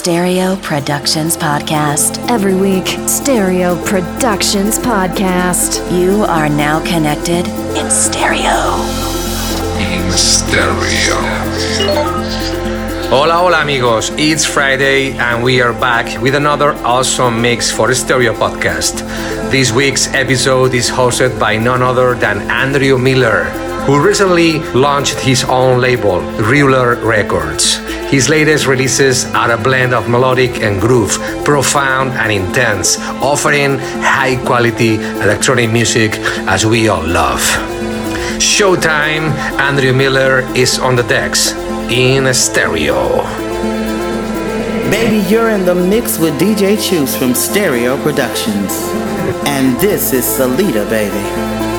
Stereo Productions Podcast. Every week, Stereo Productions Podcast. You are now connected in stereo. In stereo. Hola, hola, amigos. It's Friday, and we are back with another awesome mix for the Stereo Podcast. This week's episode is hosted by none other than Andrew Meller, who recently launched his own label, REWLER Records. His latest releases are a blend of melodic and groove, profound and intense, offering high quality electronic music as we all love. Showtime, Andrew Meller is on the decks in stereo. Baby, you're in the mix with DJ Chus from Stereo Productions. And this is Salida, baby.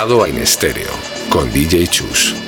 Estás conectado a In Stereo con DJ Chus.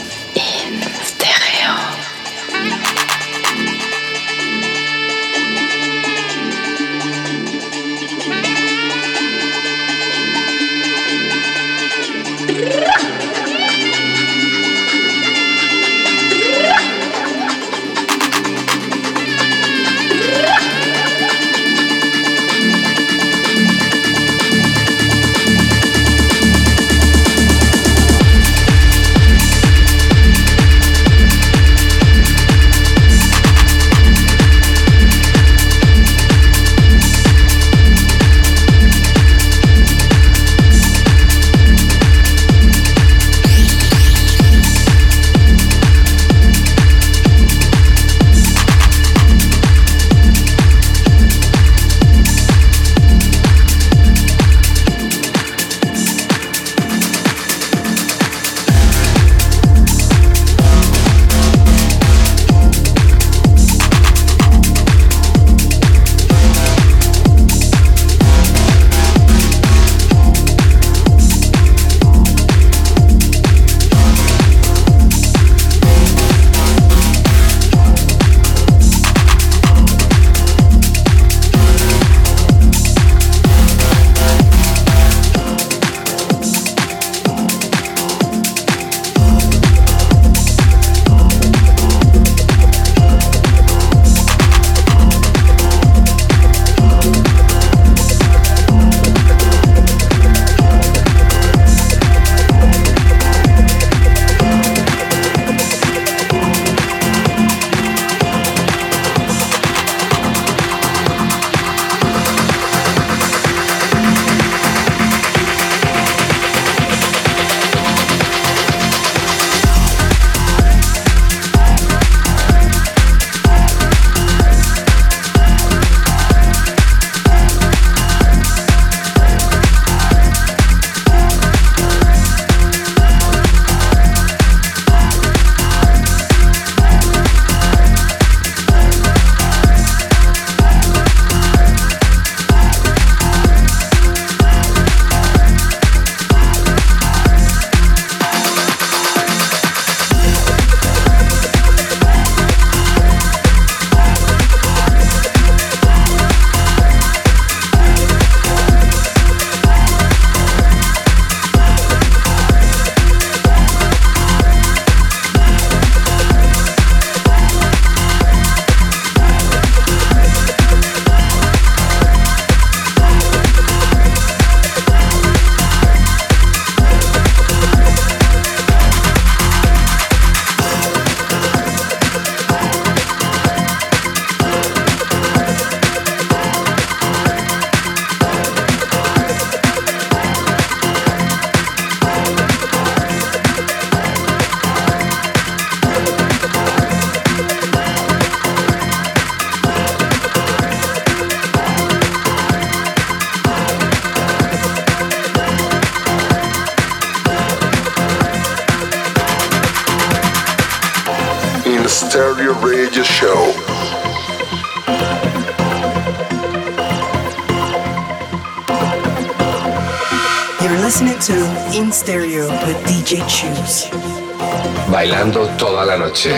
Bailando toda la noche.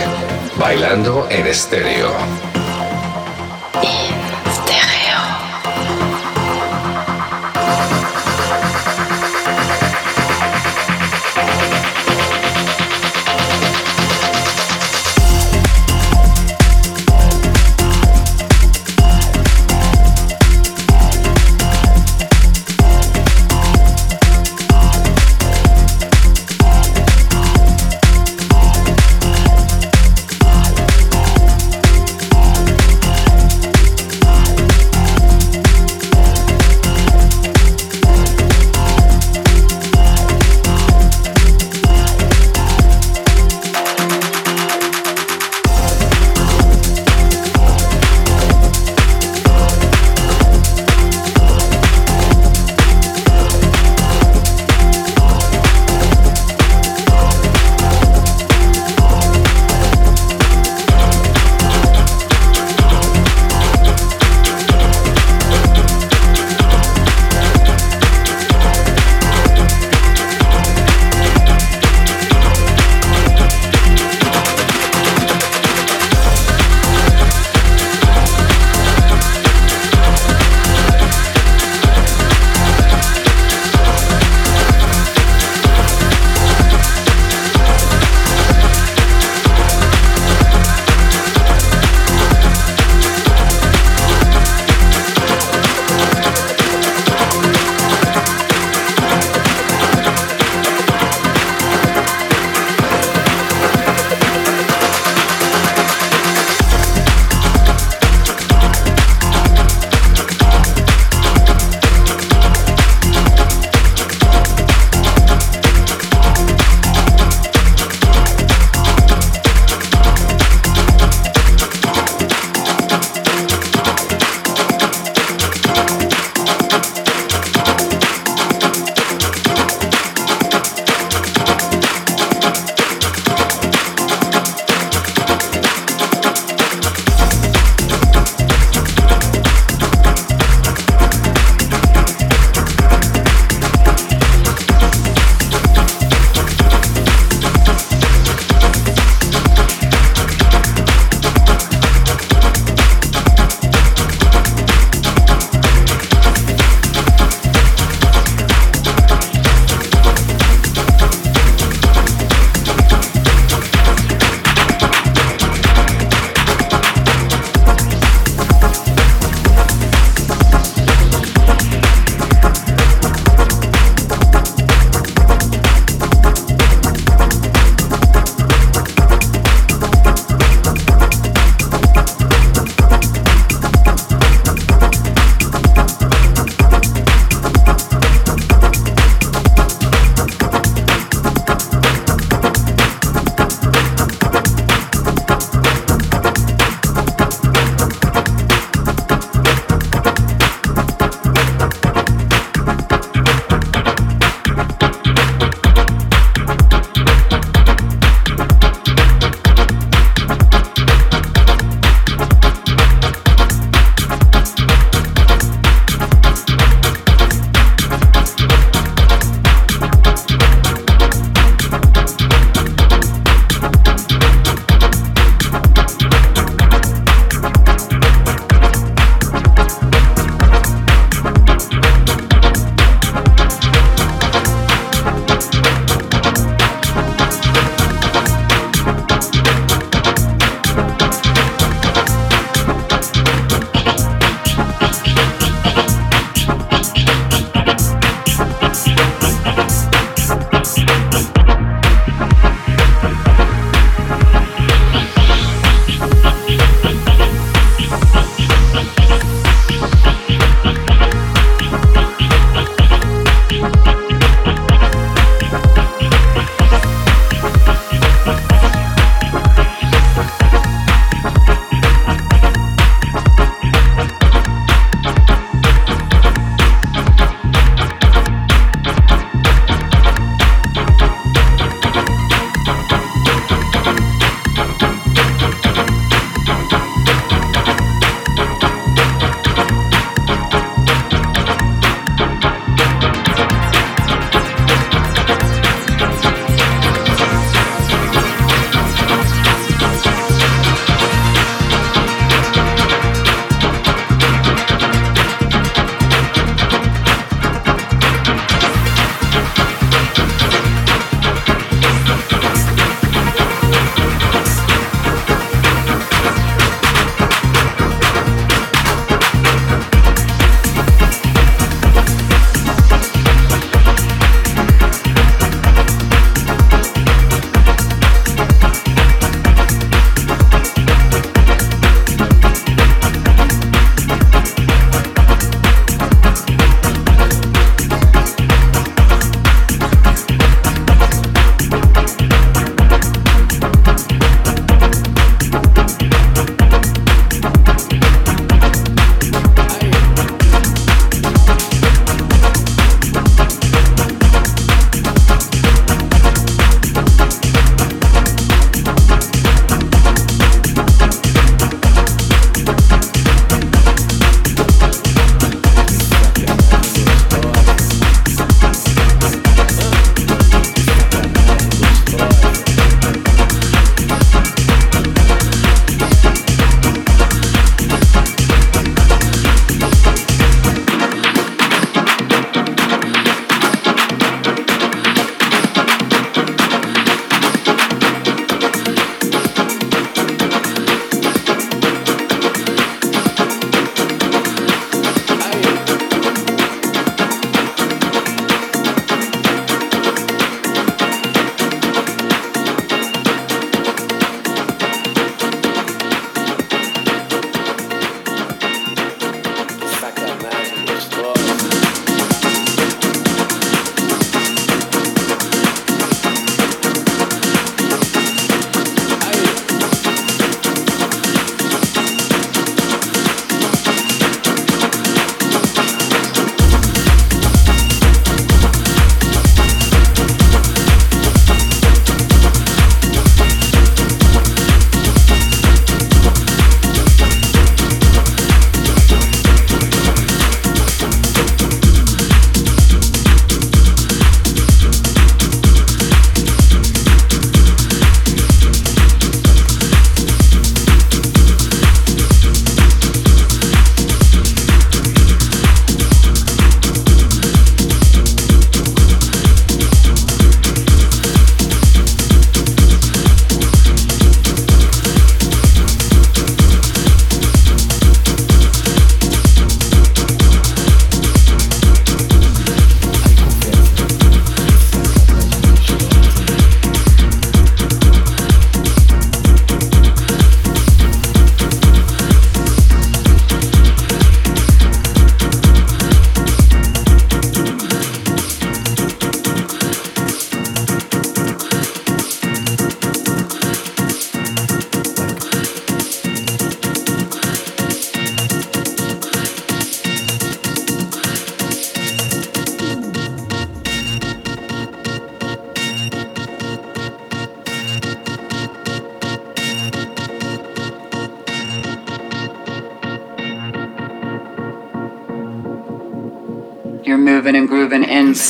Bailando en estéreo.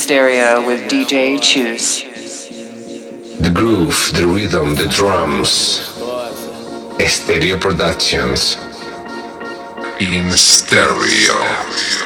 Stereo with DJ Chus. The groove, the rhythm, the drums. Stereo Productions. In stereo.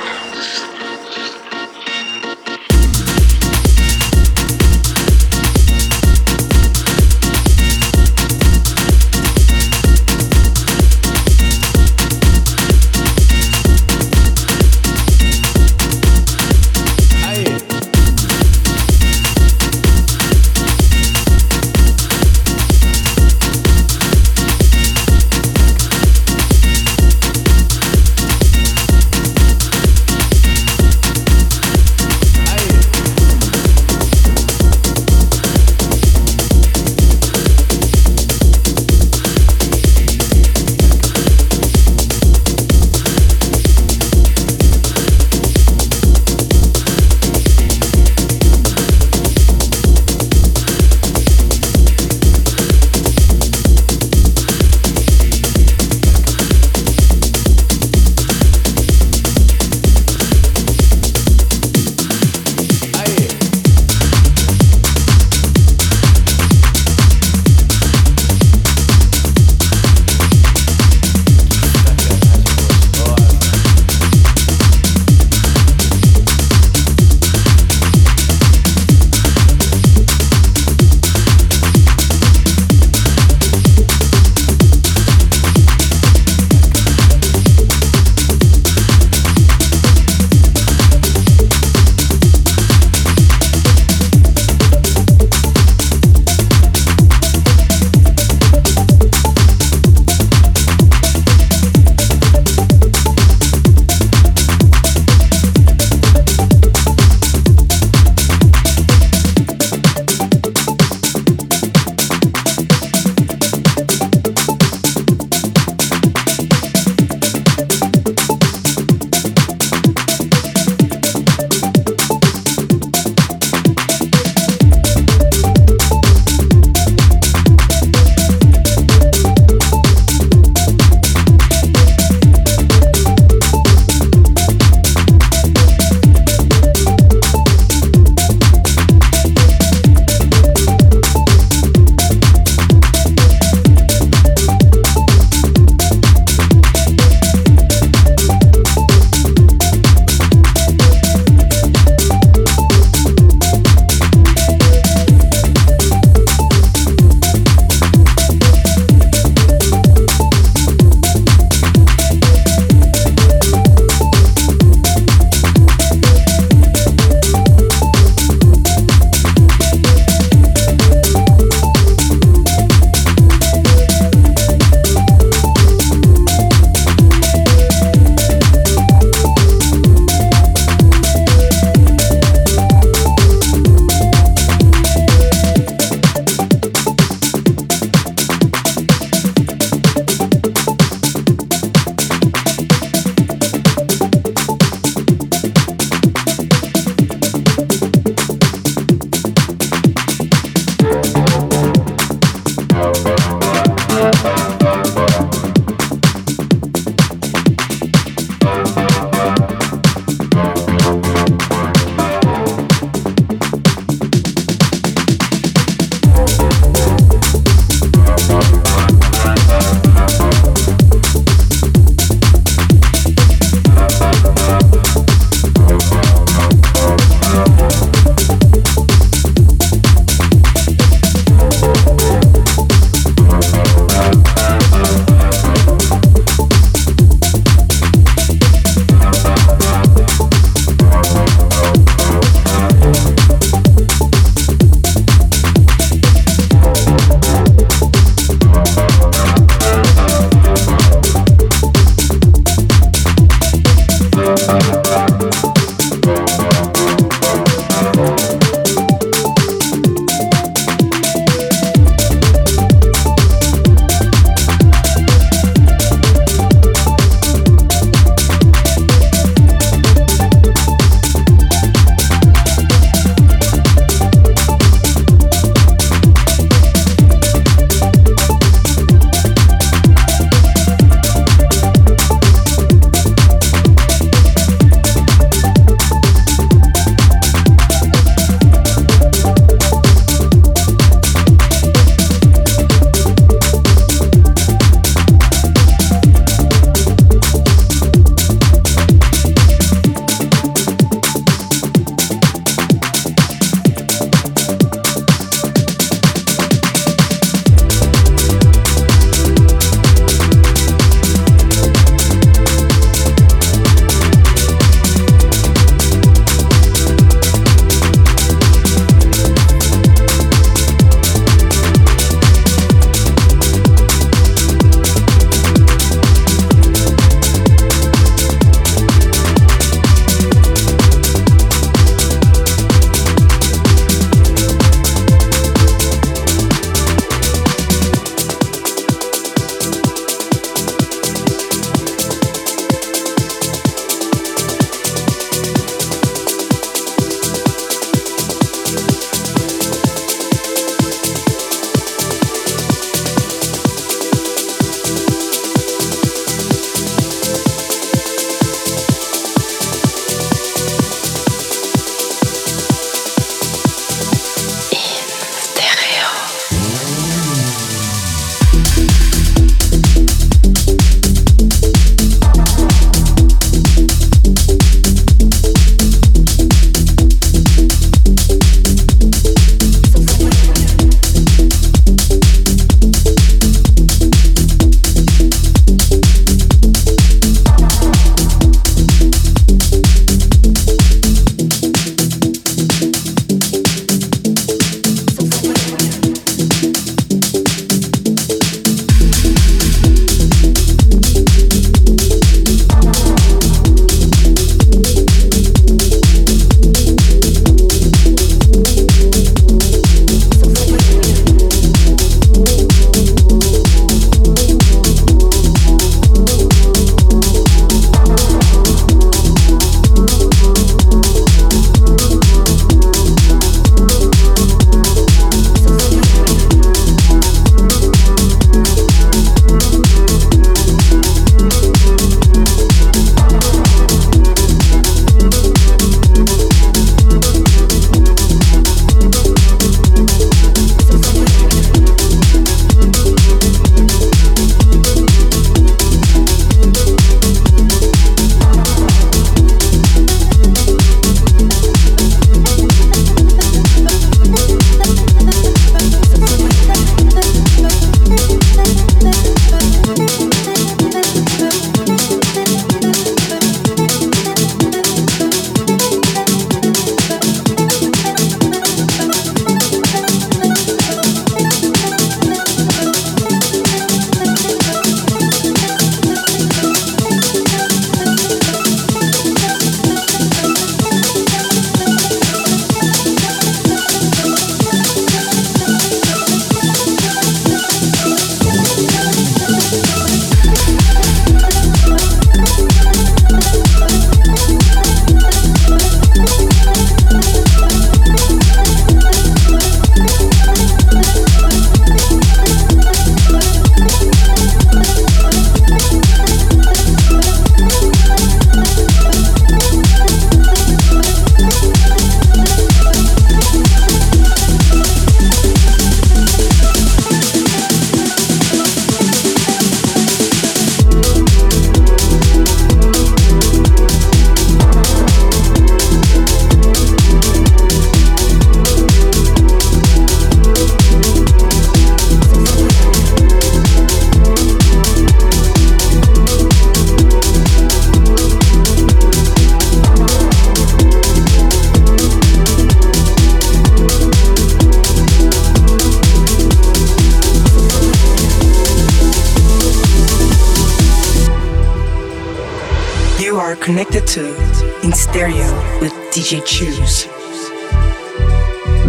DJ Chus.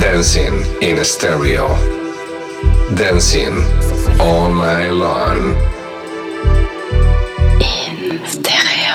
Dancing in a stereo. Dancing all night long. In stereo.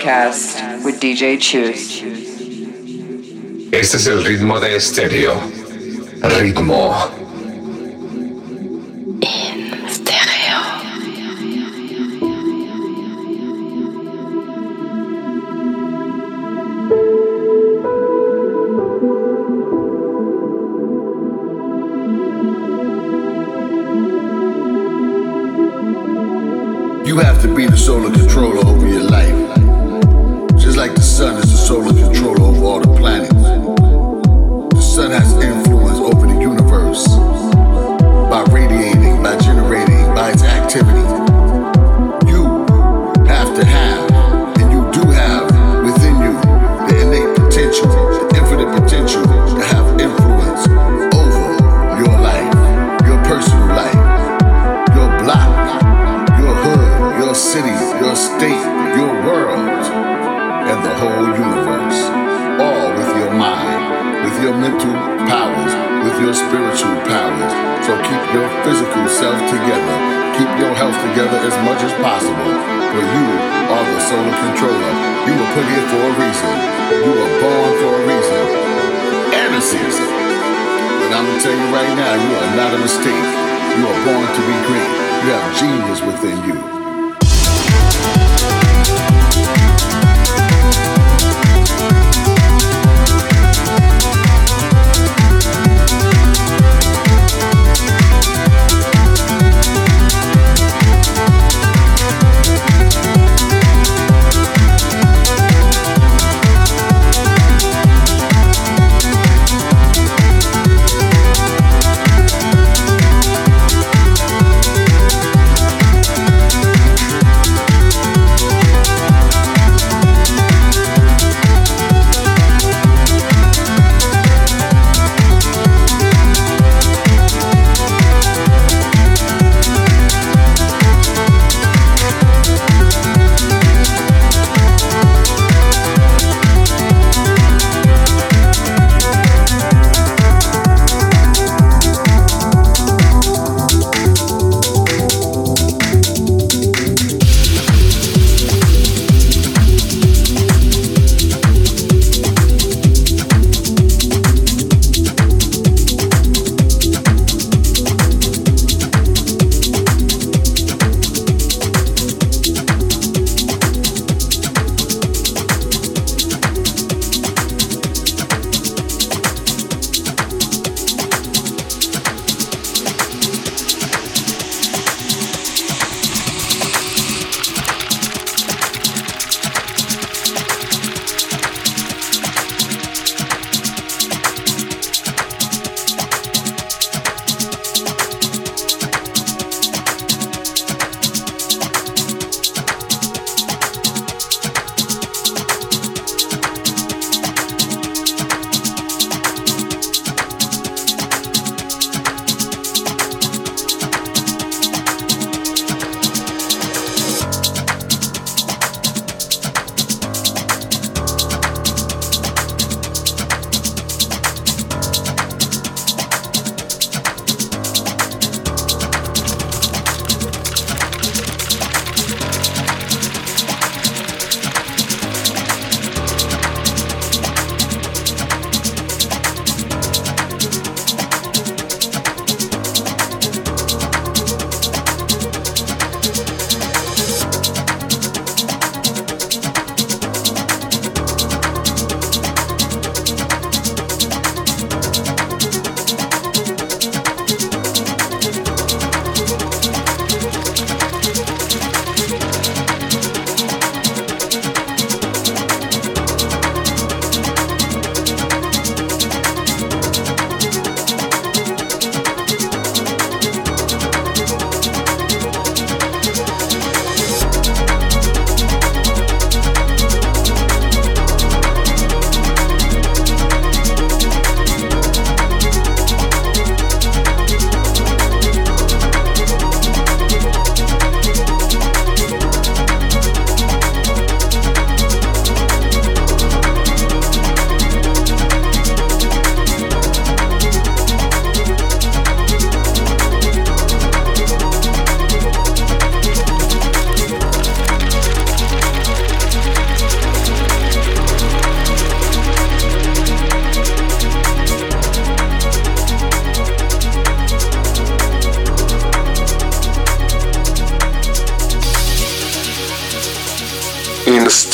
Podcast with DJ Choose. Este es el ritmo de estéreo. Ritmo. Powers. So keep your physical self together. Keep your health together as much as possible. For you are the solar controller. You were put here for a reason. You were born for a reason. And a season. But I'm gonna tell you right now, you are not a mistake. You are born to be great. You have genius within you.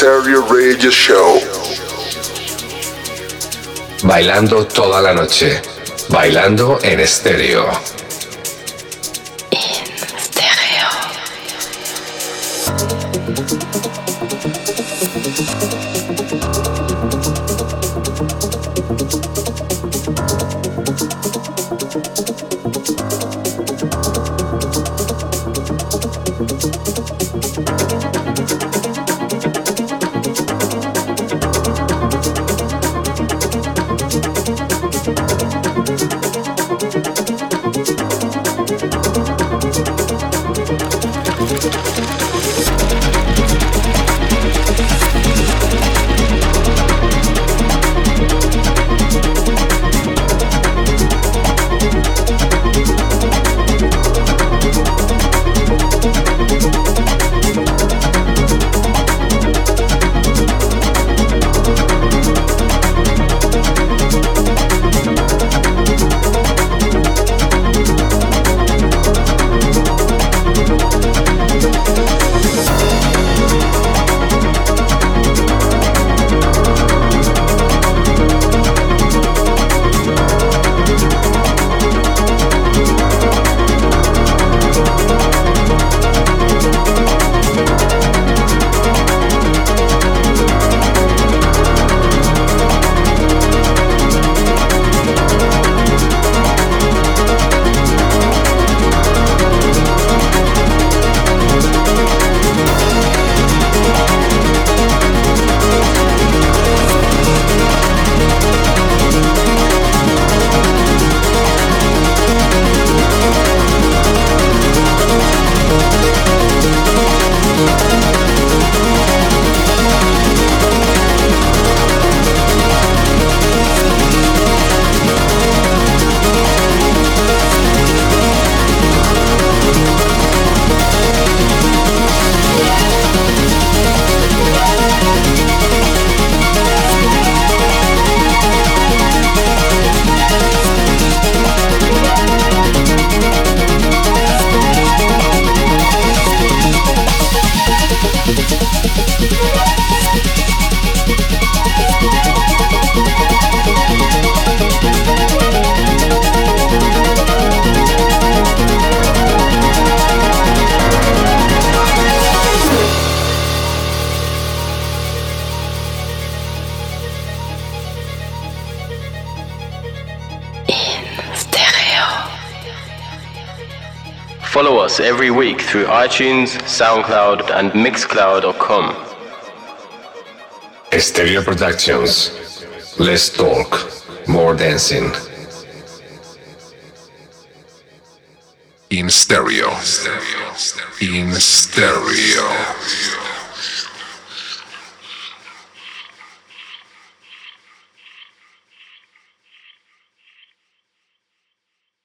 Radio Show. Bailando toda la noche. Bailando en estéreo. iTunes, SoundCloud, and Mixcloud.com. Stereo Productions. Let's talk. More dancing. In stereo. In stereo.